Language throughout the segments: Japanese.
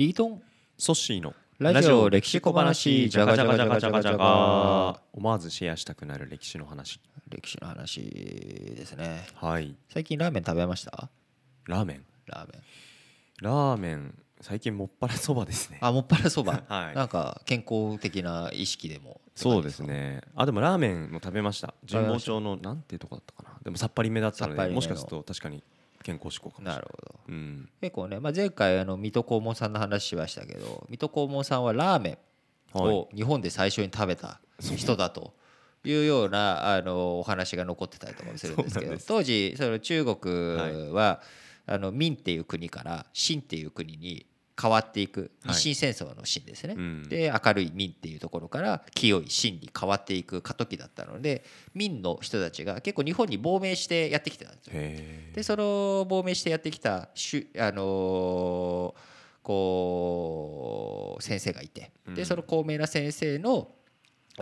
リートンソッシーのラジオ歴史小話じゃがじゃがじゃがじゃがじゃが思わずシェアしたくなる歴史の話。歴史の話ですね。はい。最近ラーメン食べました？ラーメン。ラーメン。ラーメン最近もっぱらそばですね。あもっぱらそば。はい。なんか健康的な意識でもそうですね。あでもラーメンも食べました。神保町のなんていうとこだったかな。でもさっぱりめだったのでもしかすると確かに健康志向かもしれない。なるほど。うん。結構ね、まあ、前回あの水戸黄門さんの話しましたけど水戸黄門さんはラーメンはい。を日本で最初に食べた人だというようなあのお話が残ってたりとかもするんですけど当時その中国はあの明っていう国から清っていう国に変わっていくはい日清戦争の清ですね。うんで明るい明っていうところから清い清に変わっていく過渡期だったので明の人たちが結構日本に亡命してやってきてたんですよ。へでその亡命してやってきたしゅ、あのーこう先生がいてうんでその高名な先生の、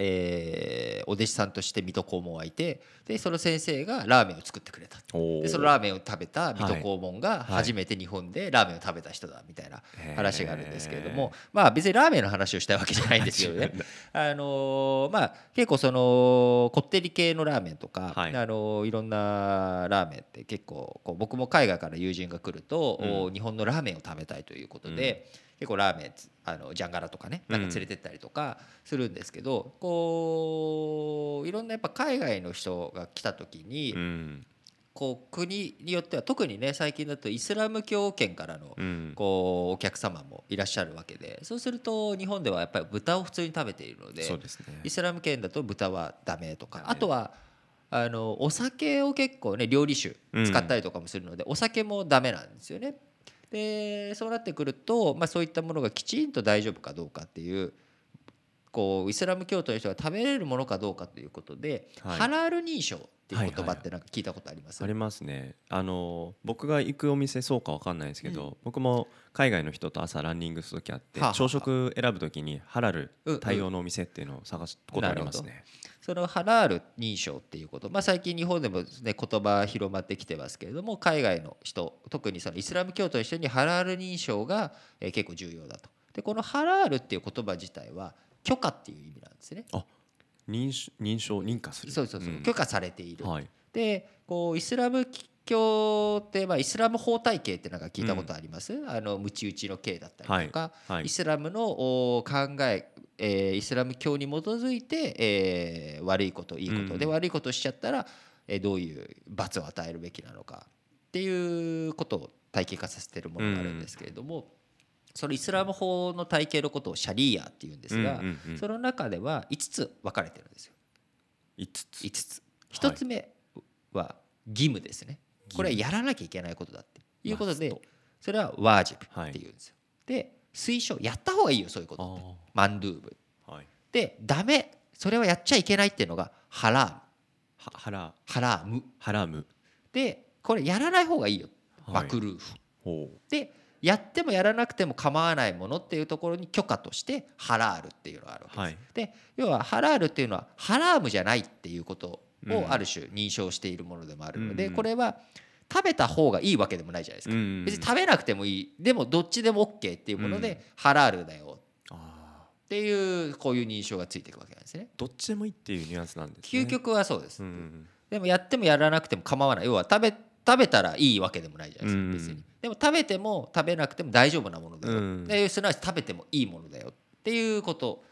えーお弟子さんとして水戸黄門はいてでその先生がラーメンを作ってくれた。おでそのラーメンを食べた水戸黄門が初めて日本でラーメンを食べた人だみたいな話があるんですけれどもまあ別にラーメンの話をしたいわけじゃないんですけどね あのーまあ結構そのこってり系のラーメンとか、はい。あのーいろんなラーメンって結構こう僕も海外から友人が来ると、うん。お日本のラーメンを食べたいということで、結構ラーメンつあのジャンガラとかねなんか連れてったりとかするんですけど、こういろんなやっぱ海外の人が来た時に、うん。こう国によっては特にね最近だとイスラム教圏からのうん。こうお客様もいらっしゃるわけでそうすると日本ではやっぱり豚を普通に食べているのでね。イスラム圏だと豚はダメとかあとはあのお酒を結構ね料理酒使ったりとかもするので、お酒もダメなんですよね。でそうなってくると、まあ、そういったものがきちんと大丈夫かどうかっていうこうイスラム教徒の人が食べれるものかどうかということで、はい。ハラール認証っていう言葉はいはいはいってなんか聞いたことあります、ありますね。あの僕が行くお店そうかわかんないですけど、僕も海外の人と朝ランニングする時あって、朝食選ぶ時にハラルうんうん。対応のお店っていうのを探すことありますね。そのハラール認証っていうこと、まあ、最近日本でも、ね、言葉広まってきてますけれども海外の人特にそのイスラム教徒の人にハラール認証が、えー結構重要だと。でこのハラールっていう言葉自体は許可っていう意味なんですね。認証認証認可する。そうそうそう、ん。許可されている、はい。でこうイスラム教って、まあ、イスラム法体系ってなんか聞いたことあります、あのムチ打ちの刑だったりとか、はい。イスラムのお考ええーイスラム教に基づいて、えー悪いこといいこと。で、うん。悪いことをしちゃったら、えーどういう罰を与えるべきなのかっていうことを体系化させてるものがあるんですけれども、そのイスラム法の体系のことをシャリーアっていうんですが、うんうんうん。その中では5つ分かれてるんですよ。五つ。5つ。1つ目は義務ですね。これはやらなきゃいけないことだっていうことでそれはワージブっていうんですよ、で推奨やった方がいいよそういうこと。ってあマンドゥーブ。あはい。でダメ。それはやっちゃいけないっていうのがハラーム。はハラ。ハラーム。ハラム。でこれやらない方がいいよ。はい。マクルーフ、ほでやってもやらなくても構わないものっていうところに許可としてハラールっていうのがあるわけです、はい。で要はハラールっていうのはハラームじゃないっていうことうんをある種認証しているものでもあるので、うんこれは食べた方がいいわけでもないじゃないですか、うん別に食べなくてもいい。でもどっちでも OK っていうもので、うんハラールだよ。っていうこういう認証がついていくわけなんですね。どっちでもいいっていうニュアンスなんですね。究極はそうです、うんうん。でもやってもやらなくても構わない。要は食べ食べたらいいわけでもないじゃないですか、うん別に。でも食べても食べなくても大丈夫なものだよ、うん。ですなわち食べてもいいものだよっていうこと。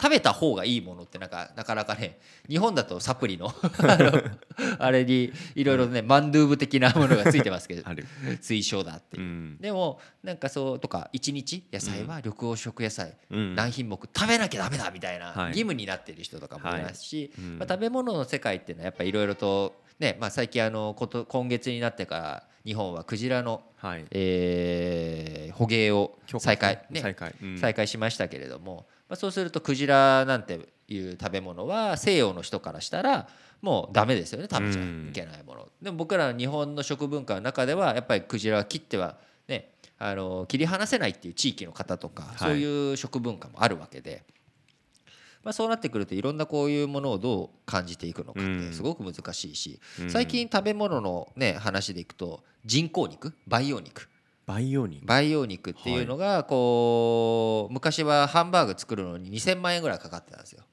食べた方がいいものってなんかなかなかね日本だとサプリの あれにいろいろねマンドゥーブ的なものがついてますけど。推奨だっていう。う、ん。でもなんかそうとか一日野菜は緑黄色野菜。うん。何品目食べなきゃダメだみたいなはい。義務になっている人とかもいますし、うん。まあ、食べ物の世界っていうのはやっぱりいろいろとね、まあ、最近あのこと今月になってから日本はクジラの、はい。えー捕鯨を再開、ね、再開。うん。再開しましたけれども、まあ、そうするとクジラなんていう食べ物は西洋の人からしたらもうダメですよね食べちゃいけないもの、でも僕らの日本の食文化の中ではやっぱりクジラは切ってはねあの切り離せないっていう地域の方とか、い。そういう食文化もあるわけで、まあ、そうなってくるといろんなこういうものをどう感じていくのかってすごく難しいし、うん。最近食べ物のね話でいくと人工肉培養肉。培養肉。培養肉っていうのがこう昔はハンバーグ作るのに2000万円ぐらいかかってたんですよ。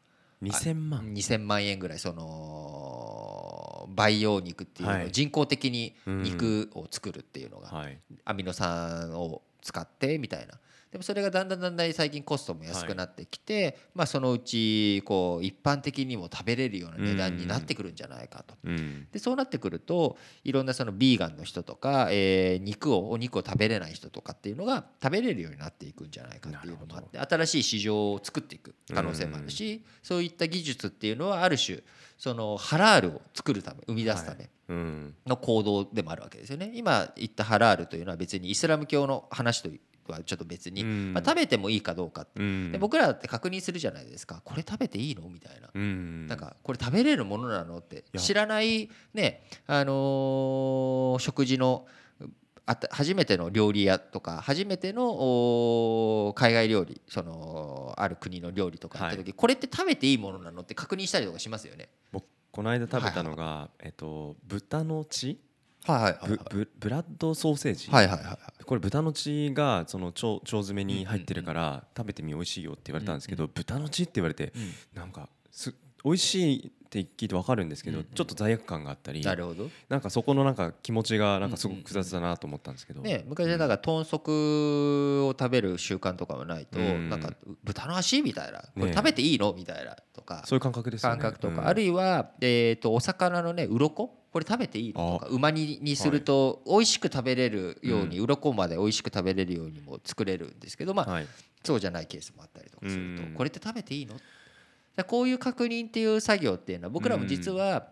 2000万。2000万円ぐらいその培養肉っていうのをはい。人工的に肉を作るっていうのがはい。アミノ酸を使ってみたいな。でもそれがだんだんだんだん最近コストも安くなってきて、まあそのうちこう一般的にも食べれるような値段になってくるんじゃないかと。うん。でそうなってくるといろんなそのビーガンの人とか、えー肉をお肉を食べれない人とかっていうのが食べれるようになっていくんじゃないかっていうのもあって新しい市場を作っていく可能性もあるしそういった技術っていうのはある種そのハラールを作るため生み出すため。うんの行動でもあるわけですよね。今言ったハラールというのは別にイスラム教の話とはちょっと別に、うん。まあ、食べてもいいかどうかって。うん。で僕らだって確認するじゃないですか。これ食べていいの？みたいな。うん。なんかこれ食べれるものなの？って。や。知らないねあのー食事のあた初めての料理屋とか初めてのお海外料理そのある国の料理とか行った時、これって食べていいものなの？って確認したりとかしますよね。僕この間食べたのがえっと豚の血？はいはいブブブラッドソーセージ？はいはいはいはい。これ豚の血がその腸腸詰めに入ってるから食べてみ美味しいよって言われたんですけど豚の血って言われてなんかす美味しいって聞いて分かるんですけどちょっと罪悪感があったりなるほど。なんかそこのなんか気持ちがなんかすごく複雑だなと思ったんですけど。ね、昔はだから豚足を食べる習慣とかもないと、うん。なんか豚の足みたいなこれね食べていいのみたいな。とかそういう感覚ですよね。感覚とか、うん。あるいは、えー、とお魚のね鱗？これ食べていいの？とかうま煮にすると美味しく食べれるように、鱗まで美味しく食べれるようにも作れるんですけど、まあはい。そうじゃないケースもあったりとかすると、うん。これって食べていいの？だこういう確認っていう作業っていうのは僕らも実は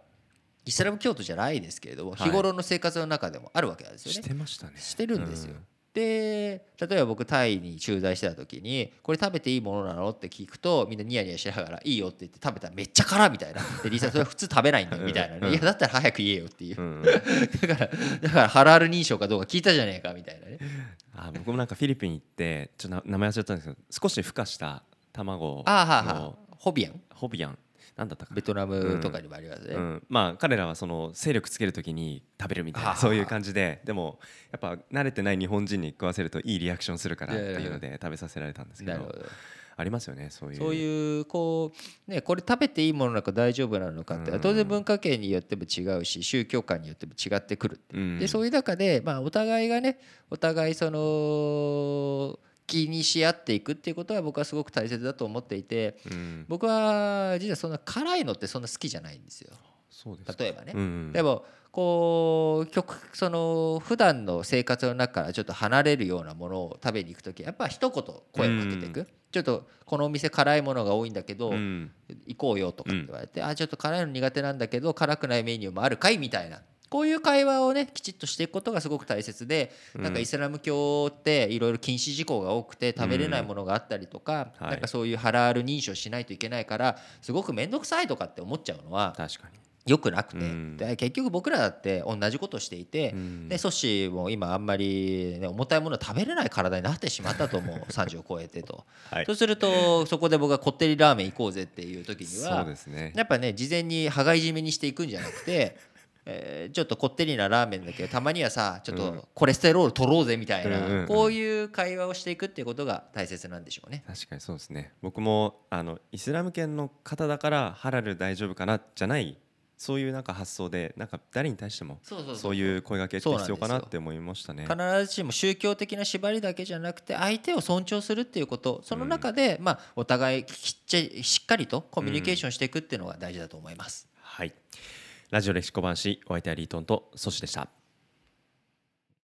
イスラム教徒じゃないですけれども、はい。日頃の生活の中でもあるわけなんですよね。し。てましたね。してるんですよ。うん。で例えば僕タイに駐在してた時に「これ食べていいものなの?」って聞くとみんなニヤニヤしながら「いいよ」って言って食べたらめっちゃ辛みたいな「でリサそれ普通食べないんだよ」みたいな。ね「いやだったら早く言えよ」っていう。うんだからだからハラール認証かどうか聞いたじゃねえかみたいなね。あ僕もなんかフィリピン行ってちょっとな名前忘れちゃったんですけど少し孵化した卵ああはあはのあホビアン？ホビアン。なんだったかな。ベトナムとかにもありますね、うん、まあ彼らはその勢力つけるときに食べるみたいなそういう感じで。でもやっぱ慣れてない日本人に食わせるといいリアクションするからっていうので食べさせられたんですけど。ありますよねそういう。そういうこうねこれ食べていいものなのか大丈夫なのかってうん。当然文化圏によっても違うし宗教観によっても違ってくるうん。でそういう中で、まあ、お互いがねお互いその気にし合っていくっていうことは僕はすごく大切だと思っていてうん。僕は実はそんな辛いのってそんな好きじゃないんですよ。そうですか。例えばね。う。んでもこう極その普段の生活の中からちょっと離れるようなものを食べに行く時やっぱ一言声をかけていく、ちょっとこのお店辛いものが多いんだけど、うん。行こうよとかって言われて、あちょっと辛いの苦手なんだけど辛くないメニューもあるかいみたいなこういう会話をねきちっとしていくことがすごく大切で、なんかイスラム教っていろいろ禁止事項が多くて食べれないものがあったりとか、はい。なんかそういうハラール認証しないといけないからすごく面倒くさいとかって思っちゃうのは確かに。よくなくて、うん。で結局僕らだって同じことをしていて、うん。でソッシーも今あんまり、ね、重たいものを食べれない体になってしまったと思う。30を超えてと。はい。そうするとそこで僕がこってりラーメン行こうぜっていう時にはそうですね。やっぱね事前に羽交い締めにしていくんじゃなくて、えーちょっとこってりなラーメンだけどたまにはさちょっとコレステロール取ろうぜみたいな、うんうんうん。こういう会話をしていくっていうことが大切なんでしょうね。確かにそうですね。僕もあのイスラム圏の方だからハラル大丈夫かなじゃないそういうなんか発想でなんか誰に対してもそういう声掛けって必要かなって思いましたね。必ずしも宗教的な縛りだけじゃなくて相手を尊重するっていうこと。その中で、まあ、お互いきっちりしっかりとコミュニケーションしていくっていうのが大事だと思います。はいラジオ歴史小判士お相手はリートンとソシでした。